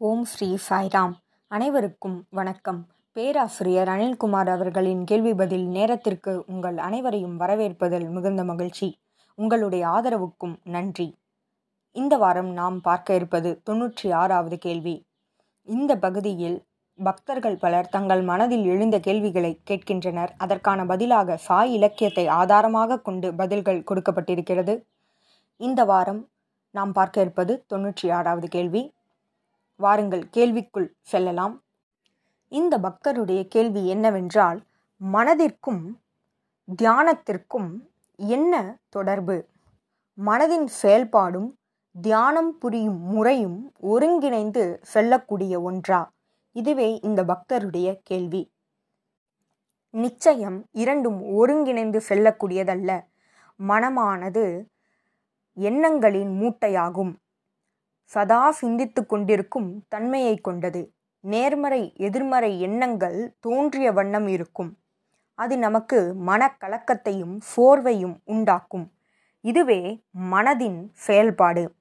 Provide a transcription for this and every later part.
ஓம் ஸ்ரீ சாய்ராம். அனைவருக்கும் வணக்கம். பேராசிரியர் அனில்குமார் அவர்களின் கேள்வி பதில் நேரத்திற்கு உங்கள் அனைவரையும் வரவேற்பதில் மிகுந்த மகிழ்ச்சி. உங்களுடைய ஆதரவுக்கும் நன்றி. இந்த வாரம் நாம் பார்க்க இருப்பது தொன்னூற்றி ஆறாவது கேள்வி. இந்த பகுதியில் பக்தர்கள் பலர் தங்கள் மனதில் எழுந்த கேள்விகளை கேட்கின்றனர். அதற்கான பதிலாக சாய் இலக்கியத்தை ஆதாரமாக கொண்டு பதில்கள் கொடுக்கப்பட்டிருக்கிறது. இந்த வாரம் நாம் பார்க்க இருப்பது தொன்னூற்றி ஆறாவது கேள்வி. வாருங்கள் கேள்விக்குள் செல்லலாம். இந்த பக்தருடைய கேள்வி என்னவென்றால் மனதிற்கும் தியானத்திற்கும் என்ன தொடர்பு? மனதின் செயல்பாடும் தியானம் புரியும் முறையும் ஒருங்கிணைந்து செல்லக்கூடிய ஒன்றா? இதுவே இந்த பக்தருடைய கேள்வி. நிச்சயம் இரண்டும் ஒருங்கிணைந்து செல்லக்கூடியதல்ல. மனமானது எண்ணங்களின் மூட்டையாகும். சதா சிந்தித்து கொண்டிருக்கும் தன்மையை கொண்டது. நேர்மறை எதிர்மறை எண்ணங்கள் தோன்றிய வண்ணம் இருக்கும். அது நமக்கு மனக்கலக்கத்தையும் சோர்வையும் உண்டாக்கும். இதுவே மனதின் செயல்பாடு.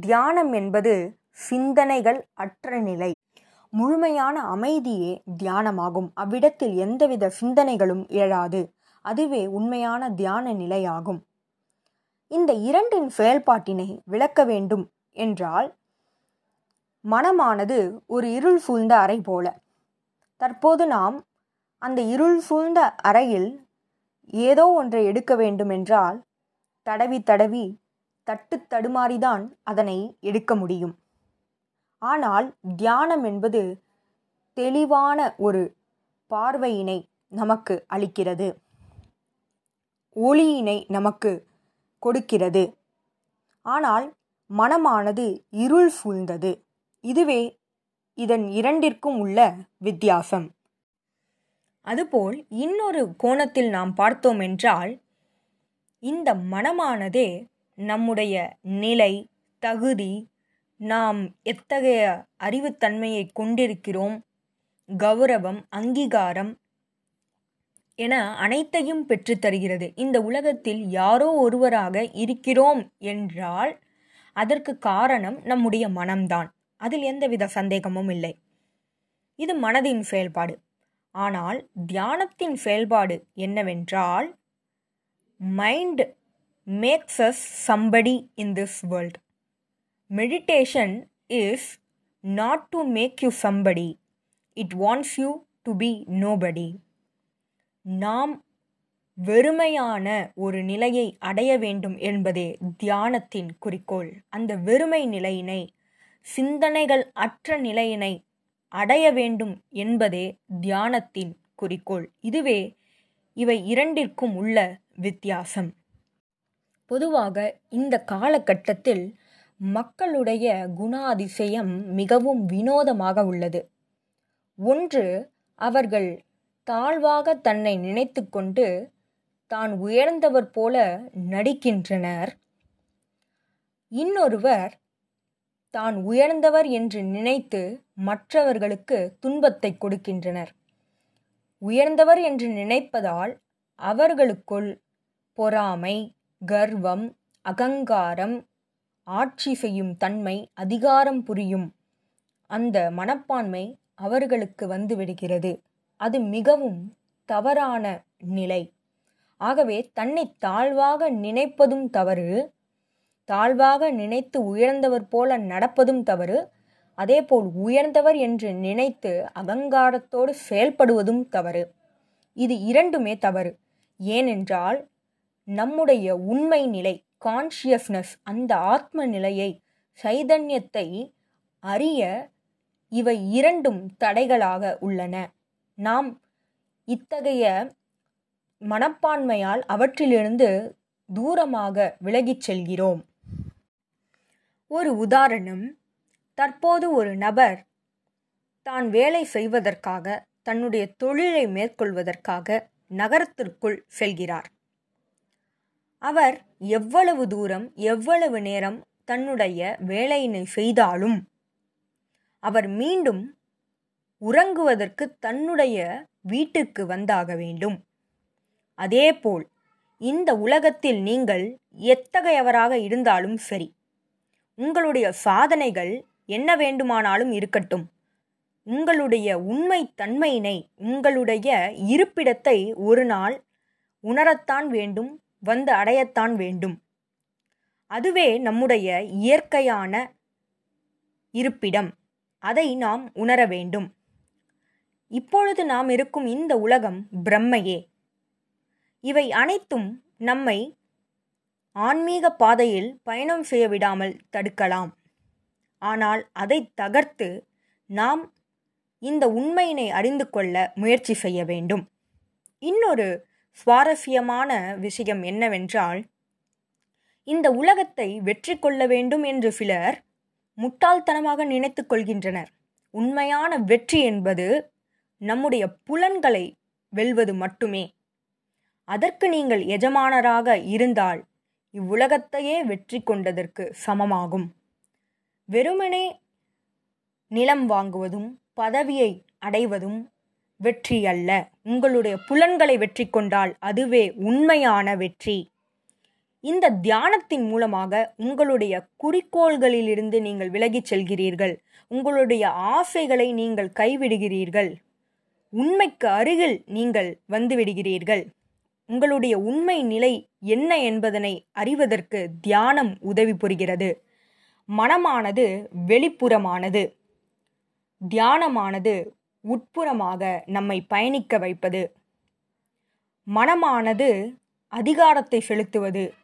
தியானம் என்பது சிந்தனைகள் அற்ற நிலை. முழுமையான அமைதியே தியானமாகும். அவ்விடத்தில் எந்தவித சிந்தனைகளும் எழாது. அதுவே உண்மையான தியான நிலையாகும். இந்த இரண்டின் செயல்பாட்டினை விளக்க வேண்டும். என்றால் மனமானது ஒரு இருள் சூழ்ந்த அறை போல. தற்போது நாம் அந்த இருள் சூழ்ந்த அறையில் ஏதோ ஒன்றை எடுக்க வேண்டுமென்றால் தடவி தடவி தட்டு தடுமாறிதான் அதனை எடுக்க முடியும். ஆனால் தியானம் என்பது தெளிவான ஒரு பார்வையினை நமக்கு அளிக்கிறது. ஒளியினை நமக்கு கொடுக்கிறது. ஆனால் மனமானது இருள் சூழ்ந்தது. இதுவே இதன் இரண்டிற்கும் உள்ள வித்தியாசம். அதுபோல் இன்னொரு கோணத்தில் நாம் பார்த்தோம் என்றால் இந்த மனமானதே நம்முடைய நிலை தகுதி நாம் எத்தகைய அறிவுத்தன்மையை கொண்டிருக்கிறோம் கௌரவம் அங்கீகாரம் என அனைத்தையும் பெற்றுத்தருகிறது. இந்த உலகத்தில் யாரோ ஒருவராக இருக்கிறோம் என்றால் அதற்கு காரணம் நம்முடைய மனம்தான். அதில் எந்தவித சந்தேகமும் இல்லை. இது மனதின் செயல்பாடு. ஆனால் தியானத்தின் செயல்பாடு என்னவென்றால் mind makes us somebody in this world meditation is not to make you somebody it wants you to be nobody நாம் வெறுமையான ஒரு நிலையை அடைய வேண்டும் என்பதே தியானத்தின் குறிக்கோள். அந்த வெறுமை நிலையினை சிந்தனைகள் அற்ற நிலையினை அடைய வேண்டும் என்பதே தியானத்தின் குறிக்கோள். இதுவே இவை இரண்டிற்கும் உள்ள வித்தியாசம். பொதுவாக இந்த காலகட்டத்தில் மக்களுடைய குணாதிசயம் மிகவும் வினோதமாக உள்ளது. ஒன்று அவர்கள் தாழ்வாக தன்னை நினைத்து கொண்டு தான் உயர்ந்தவர் போல நடிக்கின்றனர். இன்னொருவர் தான் உயர்ந்தவர் என்று நினைத்து மற்றவர்களுக்கு துன்பத்தை கொடுக்கின்றனர். உயர்ந்தவர் என்று நினைப்பதால் அவர்களுக்குள் பொறாமை கர்வம் அகங்காரம் ஆட்சி செய்யும் தன்மை அதிகாரம் புரியும். அந்த மனப்பான்மை அவர்களுக்கு வந்துவிடுகிறது அது மிகவும் தவறான நிலை. ஆகவே தன்னை தாழ்வாக நினைப்பதும் தவறு தாழ்வாக நினைத்து உயர்ந்தவர் போல நடப்பதும் தவறு அதேபோல் உயர்ந்தவர் என்று நினைத்து அகங்காரத்தோடு செயல்படுவதும் தவறு. இது இரண்டுமே தவறு. ஏனென்றால் நம்முடைய உண்மை நிலை கான்ஷியஸ்னஸ் அந்த ஆத்ம நிலையை சைதன்யத்தை அறிய இவை இரண்டும் தடைகளாக உள்ளன. நாம் இத்தகைய மனப்பான்மையால் அவற்றிலிருந்து தூரமாக விலகிச் செல்கிறோம். ஒரு உதாரணம் தற்போது ஒரு நபர் தான் வேலை செய்வதற்காக தன்னுடைய தொழிலை மேற்கொள்வதற்காக நகரத்திற்குள் செல்கிறார். அவர் எவ்வளவு தூரம் எவ்வளவு நேரம் தன்னுடைய வேலையினை செய்தாலும் அவர் மீண்டும் உறங்குவதற்கு தன்னுடைய வீட்டிற்கு வந்தாக வேண்டும். அதேபோல் இந்த உலகத்தில் நீங்கள் எத்தகையவராக இருந்தாலும் சரி உங்களுடைய சாதனைகள் என்ன வேண்டுமானாலும் இருக்கட்டும். உங்களுடைய உண்மை தன்மையினை உங்களுடைய இருப்பிடத்தை ஒரு நாள் உணரத்தான் வேண்டும் வந்து அடையத்தான் வேண்டும். அதுவே நம்முடைய இயற்கையான இருப்பிடம். அதை நாம் உணர வேண்டும். இப்பொழுது நாம் இருக்கும் இந்த உலகம் பிரம்மையே. இவை அனைத்தும் நம்மை ஆன்மீக பாதையில் பயணம் செய்ய விடாமல் தடுக்கலாம். ஆனால் அதை தகர்த்து நாம் இந்த உண்மையினை அறிந்து கொள்ள முயற்சி செய்ய வேண்டும். இன்னொரு சுவாரஸ்யமான விஷயம் என்னவென்றால் இந்த உலகத்தை வெற்றி கொள்ள வேண்டும் என்று சிலர் முட்டாள்தனமாக நினைத்து கொள்கின்றனர். உண்மையான வெற்றி என்பது நம்முடைய புலன்களை வெல்வது மட்டுமே. அதற்கு நீங்கள் எஜமானராக இருந்தால் இவ்வுலகத்தையே வெற்றி கொண்டதற்கு சமமாகும். வெறுமனே நிலம் வாங்குவதும் பதவியை அடைவதும் வெற்றி அல்ல. உங்களுடைய புலன்களை வெற்றி கொண்டால் அதுவே உண்மையான வெற்றி. இந்த தியானத்தின் மூலமாக உங்களுடைய குறிக்கோள்களிலிருந்து நீங்கள் விலகிச் செல்கிறீர்கள். உங்களுடைய ஆசைகளை நீங்கள் கைவிடுகிறீர்கள். உண்மைக்கு அருகில் நீங்கள் வந்துவிடுகிறீர்கள் உங்களுடைய உண்மை நிலை என்ன என்பதனை அறிவதற்கு தியானம் உதவி புரிகிறது. மனமானது வெளிப்புறமானது. தியானமானது உட்புறமாக நம்மை பயணிக்க வைப்பது. மனமானது அதிகாரத்தை செலுத்துவது.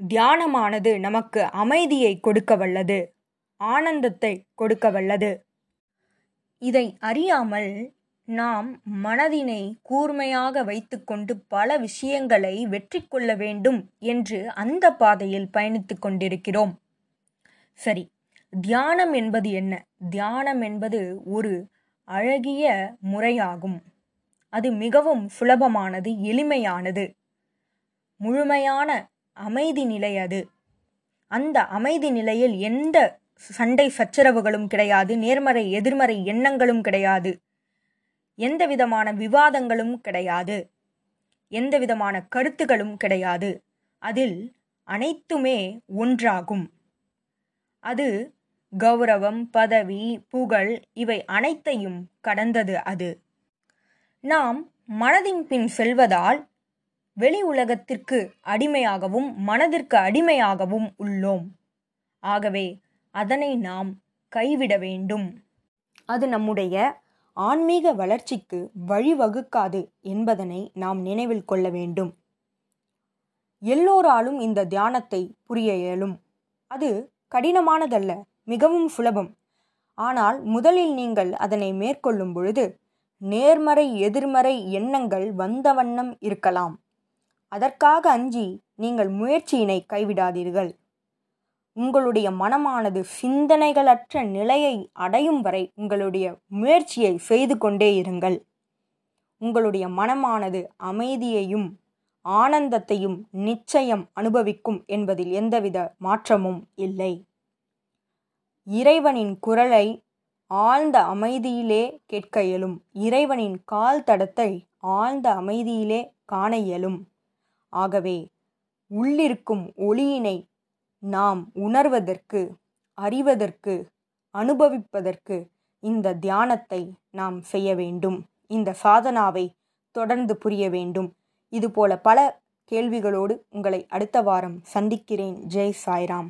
தியானமானது நமக்கு அமைதியை கொடுக்க வல்லது. ஆனந்தத்தை கொடுக்க வல்லது. இதை அறியாமல் நாம் மனதினை கூர்மையாக வைத்துக்கொண்டு பல விஷயங்களை வெற்றி கொள்ள வேண்டும் என்று அந்த பாதையில் பயணித்துக் கொண்டிருக்கிறோம். சரி தியானம் என்பது என்ன? தியானம் என்பது ஒரு அழகிய முறையாகும். அது மிகவும் சுலபமானது எளிமையானது. முழுமையான அமைதி நிலை அது. அந்த அமைதி நிலையில் எந்த சண்டை சச்சரவுகளும் கிடையாது நேர்மறை எதிர்மறை எண்ணங்களும் கிடையாது. எந்த விதமான விவாதங்களும் கிடையாது. எந்த விதமான கருத்துகளும் கிடையாது. அதில் அனைத்துமே ஒன்றாகும். அது கௌரவம் பதவி புகழ் இவை அனைத்தையும் கடந்தது அது. நாம் மனதின் பின் செல்வதால் வெளி உலகத்திற்கு அடிமையாகவும் மனதிற்கு அடிமையாகவும் உள்ளோம். ஆகவே அதனை நாம் கைவிட வேண்டும். அது நம்முடைய ஆன்மீக வளர்ச்சிக்கு வழிவகுக்காது என்பதனை நாம் நினைவில் கொள்ள வேண்டும். எல்லோராலும் இந்த தியானத்தை புரிய இயலும். அது கடினமானதல்ல மிகவும் சுலபம். ஆனால் முதலில் நீங்கள் அதனை மேற்கொள்ளும் பொழுது நேர்மறை எதிர்மறை எண்ணங்கள் வந்த வண்ணம் இருக்கலாம். அதற்காக அஞ்சி நீங்கள் முயற்சியினை கைவிடாதீர்கள். உங்களுடைய மனமானது சிந்தனைகளற்ற நிலையை அடையும் வரை உங்களுடைய முயற்சியை செய்து கொண்டே இருங்கள். உங்களுடைய மனமானது அமைதியையும் ஆனந்தத்தையும் நிச்சயம் அனுபவிக்கும் என்பதில் எந்தவித மாற்றமும் இல்லை. இறைவனின் குரலை ஆழ்ந்த அமைதியிலே கேட்க இயலும். இறைவனின் கால் தடத்தை ஆழ்ந்த அமைதியிலே காண இயலும். ஆகவே உள்ளிருக்கும் ஒளியினை நாம் உணர்வதற்கு அறிவதற்கு அனுபவிப்பதற்கு இந்த தியானத்தை நாம் செய்ய வேண்டும். இந்த சாதனாவை தொடர்ந்து புரிய வேண்டும். இதுபோல பல கேள்விகளோடு உங்களை அடுத்த வாரம் சந்திக்கிறேன். ஜெய் சாய்ராம்.